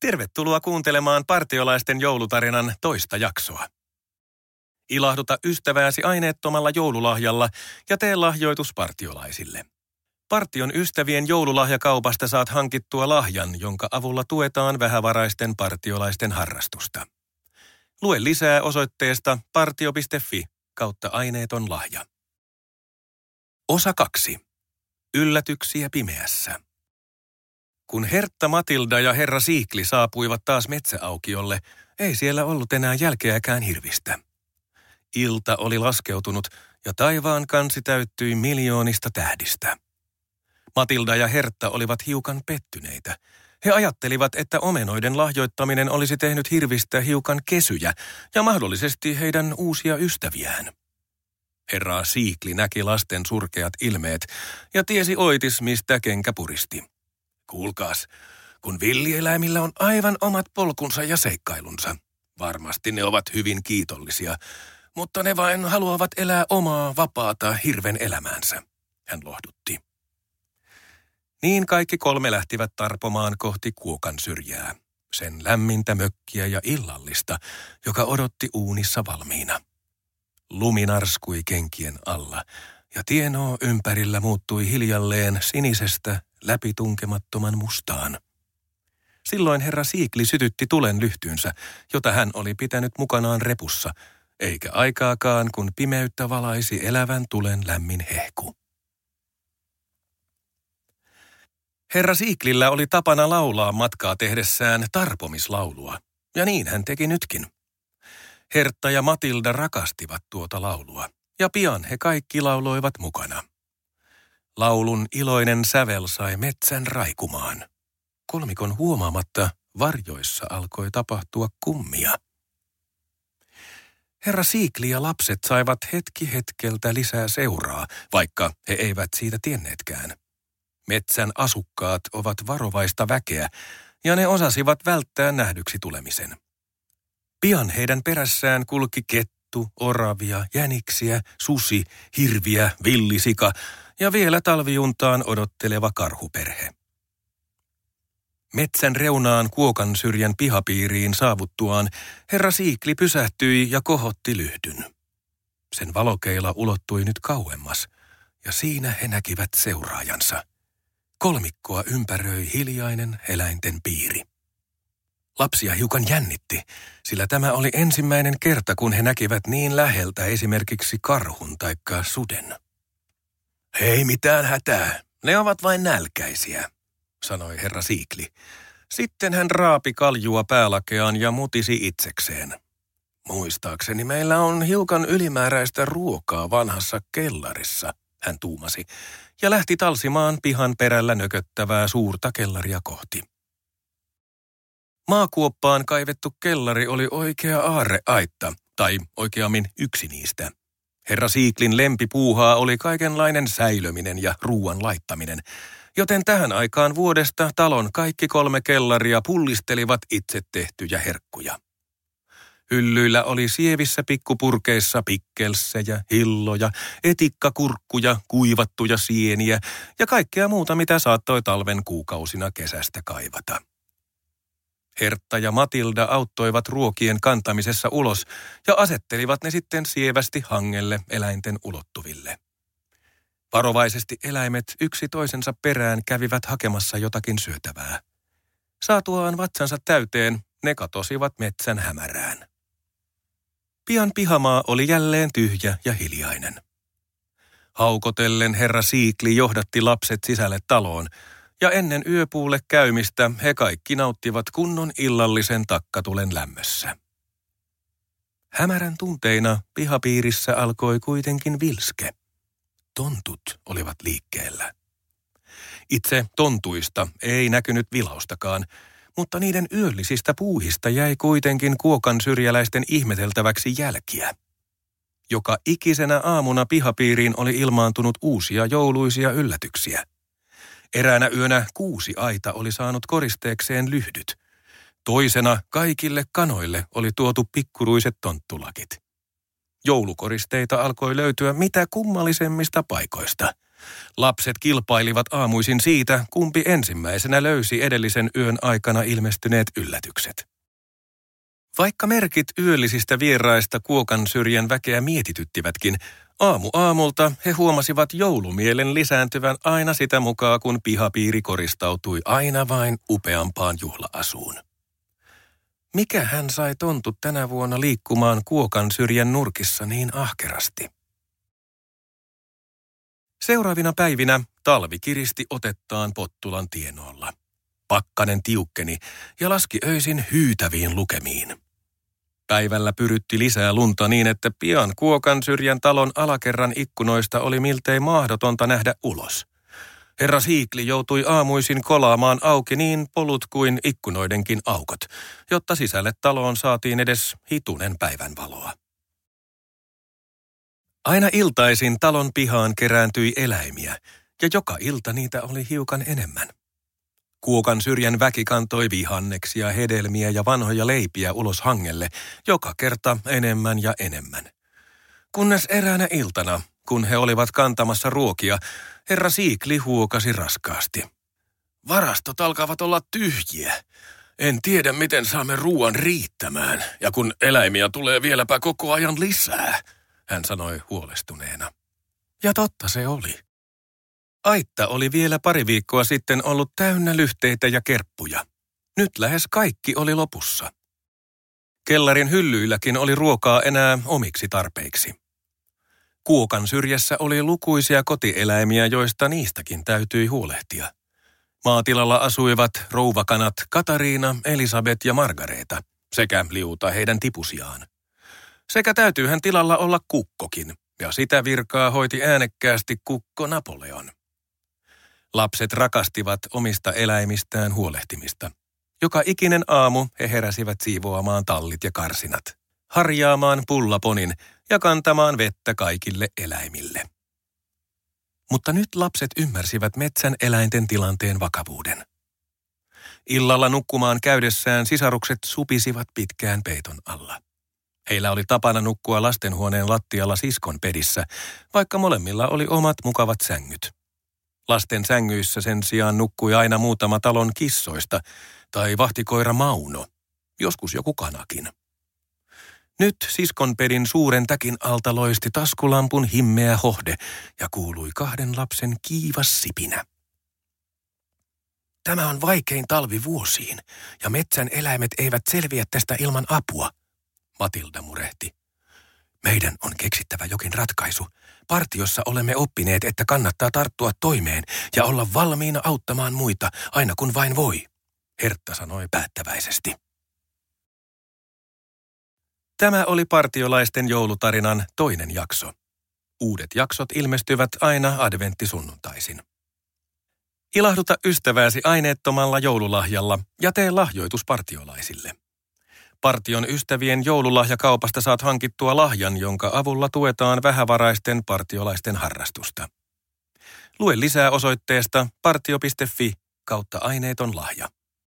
Tervetuloa kuuntelemaan partiolaisten joulutarinan toista jaksoa. Ilahduta ystävääsi aineettomalla joululahjalla ja tee lahjoitus partiolaisille. Partion ystävien joululahjakaupasta saat hankittua lahjan, jonka avulla tuetaan vähävaraisten partiolaisten harrastusta. Lue lisää osoitteesta partio.fi kautta aineeton lahja. Osa 2. Yllätyksiä pimeässä. Kun Hertta Matilda ja herra Siikli saapuivat taas metsäaukiolle, ei siellä ollut enää jälkeäkään hirvistä. Ilta oli laskeutunut ja taivaan kansi täyttyi miljoonista tähdistä. Matilda ja Hertta olivat hiukan pettyneitä. He ajattelivat, että omenoiden lahjoittaminen olisi tehnyt hirvistä hiukan kesyjä ja mahdollisesti heidän uusia ystäviään. Herra Siikli näki lasten surkeat ilmeet ja tiesi oitis, mistä kenkä puristi. Kuulkaas, kun villieläimillä on aivan omat polkunsa ja seikkailunsa. Varmasti ne ovat hyvin kiitollisia, mutta ne vain haluavat elää omaa vapaata hirven elämäänsä, hän lohdutti. Niin kaikki kolme lähtivät tarpomaan kohti kuokan syrjää, sen lämmintä mökkiä ja illallista, joka odotti uunissa valmiina. Lumi narskui kenkien alla, ja tienoo ympärillä muuttui hiljalleen sinisestä läpitunkemattoman mustaan. Silloin herra Siikli sytytti tulen lyhtyynsä, jota hän oli pitänyt mukanaan repussa, eikä aikaakaan, kun pimeyttä valaisi elävän tulen lämmin hehku. Herra Siiklillä oli tapana laulaa matkaa tehdessään tarpomislaulua, ja niin hän teki nytkin. Hertta ja Matilda rakastivat tuota laulua, ja pian he kaikki lauloivat mukana. Laulun iloinen sävel sai metsän raikumaan. Kolmikon huomaamatta varjoissa alkoi tapahtua kummia. Herra Siikli ja lapset saivat hetki hetkeltä lisää seuraa, vaikka he eivät siitä tienneetkään. Metsän asukkaat ovat varovaista väkeä, ja ne osasivat välttää nähdyksi tulemisen. Pian heidän perässään kulki kettu, oravia, jäniksiä, susi, hirviä, villisika ja vielä talviuntaan odotteleva karhuperhe. Metsän reunaan kuokan syrjän pihapiiriin saavuttuaan herra Siikli pysähtyi ja kohotti lyhdyn. Sen valokeila ulottui nyt kauemmas, ja siinä he näkivät seuraajansa. Kolmikkoa ympäröi hiljainen eläinten piiri. Lapsia hiukan jännitti, sillä tämä oli ensimmäinen kerta, kun he näkivät niin läheltä esimerkiksi karhun taikka suden. Ei mitään hätää, ne ovat vain nälkäisiä, sanoi herra Siikli. Sitten hän raapi kaljua päälakeaan ja mutisi itsekseen. Muistaakseni meillä on hiukan ylimääräistä ruokaa vanhassa kellarissa, hän tuumasi, ja lähti talsimaan pihan perällä nököttävää suurta kellaria kohti. Maakuoppaan kaivettu kellari oli oikea aarreaitta, tai oikeammin yksi niistä. Herra Siiklin lempipuuhaa oli kaikenlainen säilöminen ja ruuan laittaminen, joten tähän aikaan vuodesta talon kaikki kolme kellaria pullistelivat itse tehtyjä herkkuja. Hyllyillä oli sievissä pikkupurkeissa pikkelsejä, hilloja, etikkakurkkuja, kuivattuja sieniä ja kaikkea muuta, mitä saattoi talven kuukausina kesästä kaivata. Hertta ja Matilda auttoivat ruokien kantamisessa ulos ja asettelivat ne sitten sievästi hangelle eläinten ulottuville. Varovaisesti eläimet yksi toisensa perään kävivät hakemassa jotakin syötävää. Saatuaan vatsansa täyteen, ne katosivat metsän hämärään. Pian pihamaa oli jälleen tyhjä ja hiljainen. Haukotellen herra Siikli johdatti lapset sisälle taloon, ja ennen yöpuulle käymistä he kaikki nauttivat kunnon illallisen takkatulen lämmössä. Hämärän tunteina pihapiirissä alkoi kuitenkin vilske. Tontut olivat liikkeellä. Itse tontuista ei näkynyt vilaustakaan, mutta niiden yöllisistä puuhista jäi kuitenkin kuokan syrjäläisten ihmeteltäväksi jälkiä. Joka ikisenä aamuna pihapiiriin oli ilmaantunut uusia jouluisia yllätyksiä – Eräänä yönä kuusi aita oli saanut koristeekseen lyhdyt. Toisena kaikille kanoille oli tuotu pikkuruiset tonttulakit. Joulukoristeita alkoi löytyä mitä kummallisemmista paikoista. Lapset kilpailivat aamuisin siitä, kumpi ensimmäisenä löysi edellisen yön aikana ilmestyneet yllätykset. Vaikka merkit yöllisistä vieraista kuokan syrjän väkeä mietityttivätkin, aamu aamulta he huomasivat joulumielen lisääntyvän aina sitä mukaan, kun pihapiiri koristautui aina vain upeampaan juhlaasuun. Mikä hän sai tontut tänä vuonna liikkumaan kuokan syrjän nurkissa niin ahkerasti? Seuraavina päivinä talvi kiristi otettaan Pottulan tienoilla. Pakkanen tiukkeni ja laski öisin hyytäviin lukemiin. Päivällä pyrytti lisää lunta niin, että pian Kuokan syrjän talon alakerran ikkunoista oli miltei mahdotonta nähdä ulos. Herra Siikli joutui aamuisin kolaamaan auki niin polut kuin ikkunoidenkin aukot, jotta sisälle taloon saatiin edes hitunen päivänvaloa. Aina iltaisin talon pihaan kerääntyi eläimiä, ja joka ilta niitä oli hiukan enemmän. Kuokan syrjän väki kantoi vihanneksia, hedelmiä ja vanhoja leipiä ulos hangelle, joka kerta enemmän ja enemmän. Kunnes eräänä iltana, kun he olivat kantamassa ruokia, herra Siikli huokasi raskaasti. Varastot alkavat olla tyhjiä. En tiedä, miten saamme ruoan riittämään, ja kun eläimiä tulee vieläpä koko ajan lisää, hän sanoi huolestuneena. Ja totta se oli. Aitta oli vielä pari viikkoa sitten ollut täynnä lyhteitä ja kerppuja. Nyt lähes kaikki oli lopussa. Kellarin hyllyilläkin oli ruokaa enää omiksi tarpeiksi. Kuokan syrjässä oli lukuisia kotieläimiä, joista niistäkin täytyi huolehtia. Maatilalla asuivat rouvakanat Katariina, Elisabet ja Margareeta sekä liuta heidän tipusiaan. Sekä täytyyhän tilalla olla kukkokin, ja sitä virkaa hoiti äänekkäästi kukko Napoleon. Lapset rakastivat omista eläimistään huolehtimista. Joka ikinen aamu he heräsivät siivoamaan tallit ja karsinat, harjaamaan pullaponin ja kantamaan vettä kaikille eläimille. Mutta nyt lapset ymmärsivät metsän eläinten tilanteen vakavuuden. Illalla nukkumaan käydessään sisarukset supisivat pitkään peiton alla. Heillä oli tapana nukkua lastenhuoneen lattialla siskon pedissä, vaikka molemmilla oli omat mukavat sängyt. Lasten sängyissä sen sijaan nukkui aina muutama talon kissoista tai vahtikoira Mauno, joskus joku kanakin. Nyt siskonpedin suuren täkin alta loisti taskulampun himmeä hohde ja kuului kahden lapsen kiivas sipinä. Tämä on vaikein talvi vuosiin, ja metsän eläimet eivät selviä tästä ilman apua, Matilda murehti. Meidän on keksittävä jokin ratkaisu. Partiossa olemme oppineet, että kannattaa tarttua toimeen ja olla valmiina auttamaan muita aina kun vain voi, Hertta sanoi päättäväisesti. Tämä oli partiolaisten joulutarinan toinen jakso. Uudet jaksot ilmestyvät aina adventtisunnuntaisin. Ilahduta ystävääsi aineettomalla joululahjalla ja tee lahjoitus partiolaisille. Partion ystävien joululahjakaupasta saat hankittua lahjan, jonka avulla tuetaan vähävaraisten partiolaisten harrastusta. Lue lisää osoitteesta partio.fi kautta aineeton lahja.